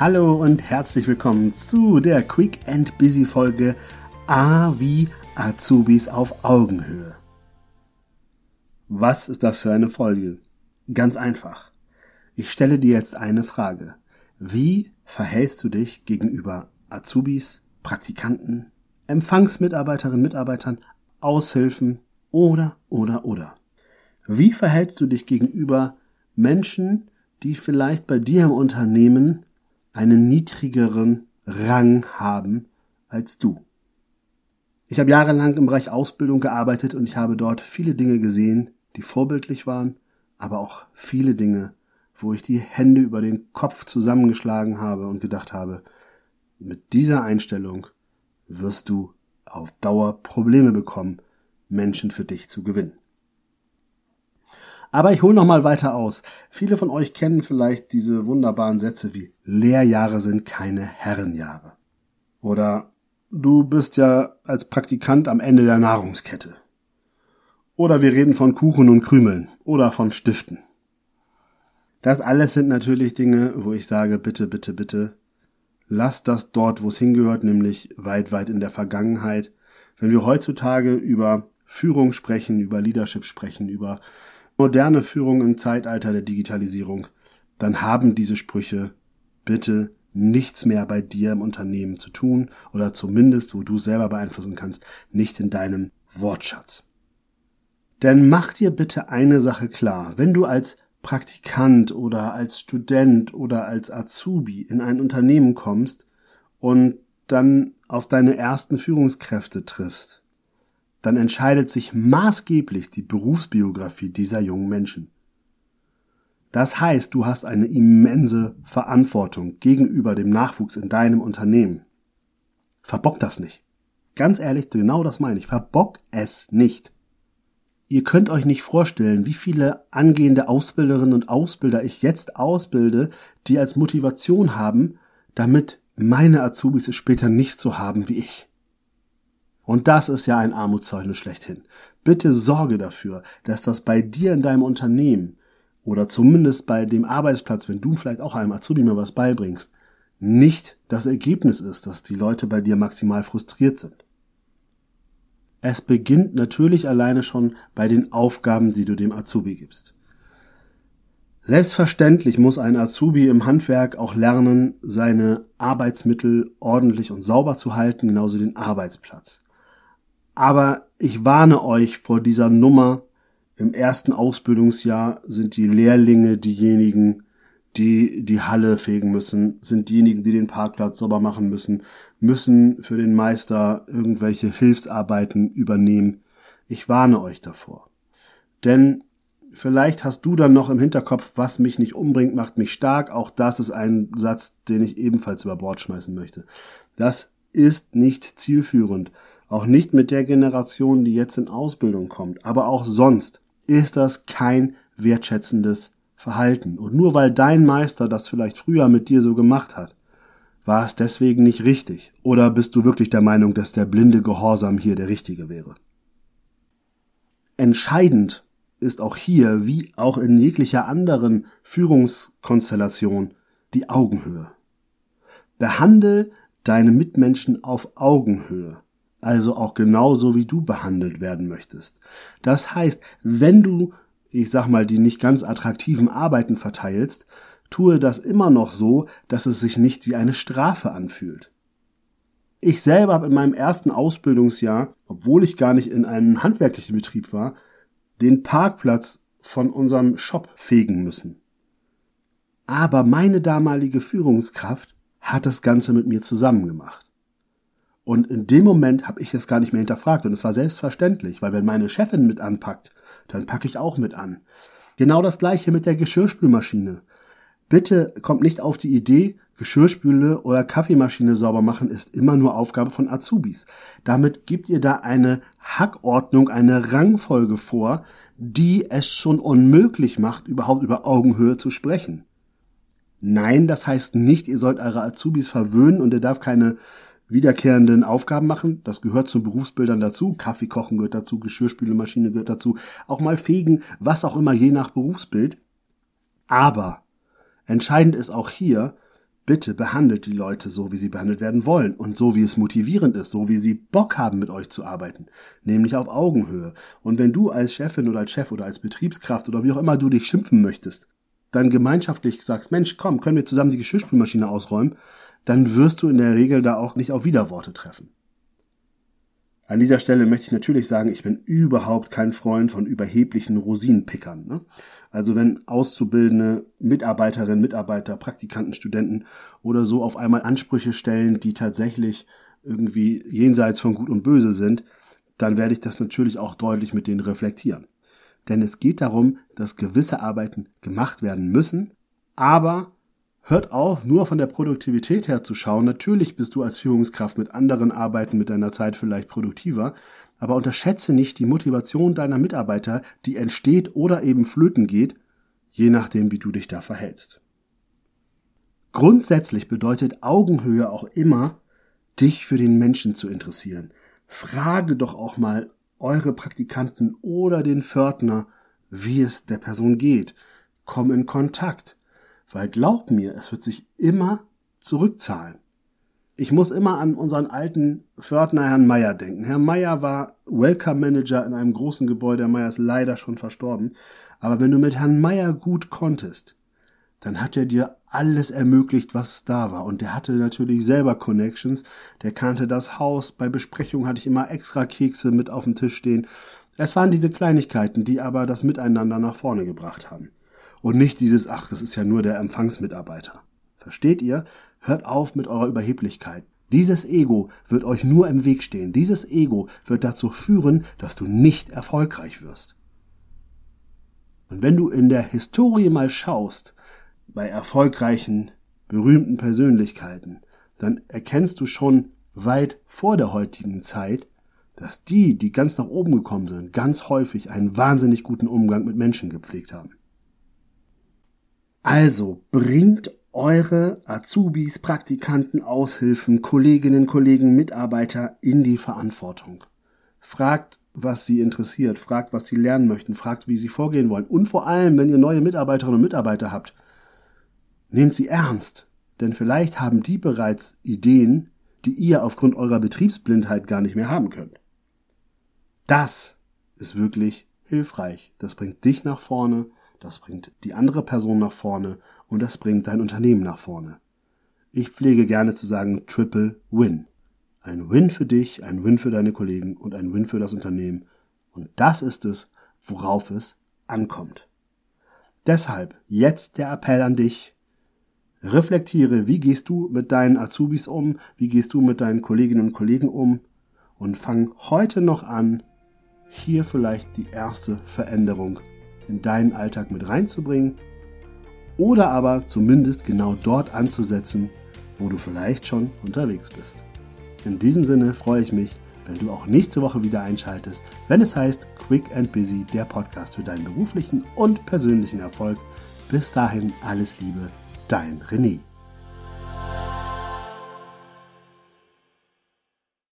Hallo und herzlich willkommen zu der Quick and Busy Folge A wie Azubis auf Augenhöhe. Was ist das für eine Folge? Ganz einfach. Ich stelle dir jetzt eine Frage. Wie verhältst du dich gegenüber Azubis, Praktikanten, Empfangsmitarbeiterinnen, Mitarbeitern, Aushilfen oder, oder, oder? Wie verhältst du dich gegenüber Menschen, die vielleicht bei dir im Unternehmen einen niedrigeren Rang haben als du. Ich habe jahrelang im Bereich Ausbildung gearbeitet und ich habe dort viele Dinge gesehen, die vorbildlich waren, aber auch viele Dinge, wo ich die Hände über den Kopf zusammengeschlagen habe und gedacht habe, mit dieser Einstellung wirst du auf Dauer Probleme bekommen, Menschen für dich zu gewinnen. Aber ich hole noch mal weiter aus. Viele von euch kennen vielleicht diese wunderbaren Sätze wie Lehrjahre sind keine Herrenjahre. Oder du bist ja als Praktikant am Ende der Nahrungskette. Oder wir reden von Kuchen und Krümeln oder von Stiften. Das alles sind natürlich Dinge, wo ich sage, bitte, bitte, bitte, lass das dort, wo es hingehört, nämlich weit, weit in der Vergangenheit. Wenn wir heutzutage über Führung sprechen, über Leadership sprechen, über moderne Führung im Zeitalter der Digitalisierung, dann haben diese Sprüche bitte nichts mehr bei dir im Unternehmen zu tun oder zumindest, wo du selber beeinflussen kannst, nicht in deinem Wortschatz. Denn mach dir bitte eine Sache klar, wenn du als Praktikant oder als Student oder als Azubi in ein Unternehmen kommst und dann auf deine ersten Führungskräfte triffst, dann entscheidet sich maßgeblich die Berufsbiografie dieser jungen Menschen. Das heißt, du hast eine immense Verantwortung gegenüber dem Nachwuchs in deinem Unternehmen. Verbock das nicht. Ganz ehrlich, genau das meine ich. Verbock es nicht. Ihr könnt euch nicht vorstellen, wie viele angehende Ausbilderinnen und Ausbilder ich jetzt ausbilde, die als Motivation haben, damit meine Azubis es später nicht so haben wie ich. Und das ist ja ein Armutszeugnis schlechthin. Bitte sorge dafür, dass das bei dir in deinem Unternehmen oder zumindest bei dem Arbeitsplatz, wenn du vielleicht auch einem Azubi mal was beibringst, nicht das Ergebnis ist, dass die Leute bei dir maximal frustriert sind. Es beginnt natürlich alleine schon bei den Aufgaben, die du dem Azubi gibst. Selbstverständlich muss ein Azubi im Handwerk auch lernen, seine Arbeitsmittel ordentlich und sauber zu halten, genauso den Arbeitsplatz. Aber ich warne euch vor dieser Nummer. Im ersten Ausbildungsjahr sind die Lehrlinge diejenigen, die die Halle fegen müssen, sind diejenigen, die den Parkplatz sauber machen müssen, müssen für den Meister irgendwelche Hilfsarbeiten übernehmen. Ich warne euch davor. Denn vielleicht hast du dann noch im Hinterkopf, was mich nicht umbringt, macht mich stark. Auch das ist ein Satz, den ich ebenfalls über Bord schmeißen möchte. Das ist nicht zielführend. Auch nicht mit der Generation, die jetzt in Ausbildung kommt. Aber auch sonst ist das kein wertschätzendes Verhalten. Und nur weil dein Meister das vielleicht früher mit dir so gemacht hat, war es deswegen nicht richtig. Oder bist du wirklich der Meinung, dass der blinde Gehorsam hier der richtige wäre? Entscheidend ist auch hier, wie auch in jeglicher anderen Führungskonstellation, die Augenhöhe. Behandle deine Mitmenschen auf Augenhöhe also auch genauso wie du behandelt werden möchtest. Das heißt, wenn du, ich sag mal, die nicht ganz attraktiven Arbeiten verteilst, tue das immer noch so, dass es sich nicht wie eine Strafe anfühlt. Ich selber habe in meinem ersten Ausbildungsjahr, obwohl ich gar nicht in einem handwerklichen Betrieb war, den Parkplatz von unserem Shop fegen müssen. Aber meine damalige Führungskraft hat das Ganze mit mir zusammen gemacht. Und in dem Moment habe ich das gar nicht mehr hinterfragt. Und es war selbstverständlich, weil wenn meine Chefin mit anpackt, dann packe ich auch mit an. Genau das gleiche mit der Geschirrspülmaschine. Bitte kommt nicht auf die Idee, Geschirrspüle oder Kaffeemaschine sauber machen ist immer nur Aufgabe von Azubis. Damit gibt ihr da eine Hackordnung, eine Rangfolge vor, die es schon unmöglich macht, überhaupt über Augenhöhe zu sprechen. Nein, das heißt nicht, ihr sollt eure Azubis verwöhnen und ihr darf keine wiederkehrenden Aufgaben machen. Das gehört zu Berufsbildern dazu. Kaffee kochen gehört dazu, Geschirrspülemaschine gehört dazu. Auch mal fegen, was auch immer, je nach Berufsbild. Aber entscheidend ist auch hier, Bitte behandelt die Leute so, wie sie behandelt werden wollen und so, wie es motivierend ist, so wie sie Bock haben, mit euch zu arbeiten, nämlich auf Augenhöhe. Und wenn du als Chefin oder als Chef oder als Betriebskraft oder wie auch immer du dich schimpfen möchtest, dann gemeinschaftlich sagst, Mensch, komm, können wir zusammen die Geschirrspülmaschine ausräumen, dann wirst du in der Regel da auch nicht auf Widerworte treffen. An dieser Stelle möchte ich natürlich sagen, ich bin überhaupt kein Freund von überheblichen Rosinenpickern. Ne? Also wenn Auszubildende, Mitarbeiterinnen, Mitarbeiter, Praktikanten, Studenten oder so auf einmal Ansprüche stellen, die tatsächlich irgendwie jenseits von Gut und Böse sind, dann werde ich das natürlich auch deutlich mit denen reflektieren. Denn es geht darum, dass gewisse Arbeiten gemacht werden müssen, aber Hört auf, nur von der Produktivität her zu schauen. Natürlich bist du als Führungskraft mit anderen Arbeiten mit deiner Zeit vielleicht produktiver, aber unterschätze nicht die Motivation deiner Mitarbeiter, die entsteht oder eben flöten geht, je nachdem, wie du dich da verhältst. Grundsätzlich bedeutet Augenhöhe auch immer, dich für den Menschen zu interessieren. Frage doch auch mal eure Praktikanten oder den Pförtner, wie es der Person geht. Komm in Kontakt. Weil glaub mir, es wird sich immer zurückzahlen. Ich muss immer an unseren alten Pförtner Herrn Meier denken. Herr Meier war Welcome Manager in einem großen Gebäude. Herr Meier ist leider schon verstorben. Aber wenn du mit Herrn Meier gut konntest, dann hat er dir alles ermöglicht, was da war. Und der hatte natürlich selber Connections. Der kannte das Haus. Bei Besprechungen hatte ich immer extra Kekse mit auf dem Tisch stehen. Es waren diese Kleinigkeiten, die aber das Miteinander nach vorne gebracht haben. Und nicht dieses, ach, das ist ja nur der Empfangsmitarbeiter. Versteht ihr? Hört auf mit eurer Überheblichkeit. Dieses Ego wird euch nur im Weg stehen. Dieses Ego wird dazu führen, dass du nicht erfolgreich wirst. Und wenn du in der Historie mal schaust, bei erfolgreichen, berühmten Persönlichkeiten, dann erkennst du schon weit vor der heutigen Zeit, dass die, die ganz nach oben gekommen sind, ganz häufig einen wahnsinnig guten Umgang mit Menschen gepflegt haben. Also bringt eure Azubis, Praktikanten, Aushilfen, Kolleginnen, Kollegen, Mitarbeiter in die Verantwortung. Fragt, was sie interessiert, fragt, was sie lernen möchten, fragt, wie sie vorgehen wollen. Und vor allem, wenn ihr neue Mitarbeiterinnen und Mitarbeiter habt, nehmt sie ernst. Denn vielleicht haben die bereits Ideen, die ihr aufgrund eurer Betriebsblindheit gar nicht mehr haben könnt. Das ist wirklich hilfreich. Das bringt dich nach vorne, das bringt die andere Person nach vorne und das bringt dein Unternehmen nach vorne. Ich pflege gerne zu sagen Triple Win. Ein Win für dich, ein Win für deine Kollegen und ein Win für das Unternehmen. Und das ist es, worauf es ankommt. Deshalb jetzt der Appell an dich. Reflektiere, wie gehst du mit deinen Azubis um, wie gehst du mit deinen Kolleginnen und Kollegen um und fang heute noch an, hier vielleicht die erste Veränderung in deinen Alltag mit reinzubringen oder aber zumindest genau dort anzusetzen, wo du vielleicht schon unterwegs bist. In diesem Sinne freue ich mich, wenn du auch nächste Woche wieder einschaltest, wenn es heißt Quick and Busy, der Podcast für deinen beruflichen und persönlichen Erfolg. Bis dahin alles Liebe, dein René.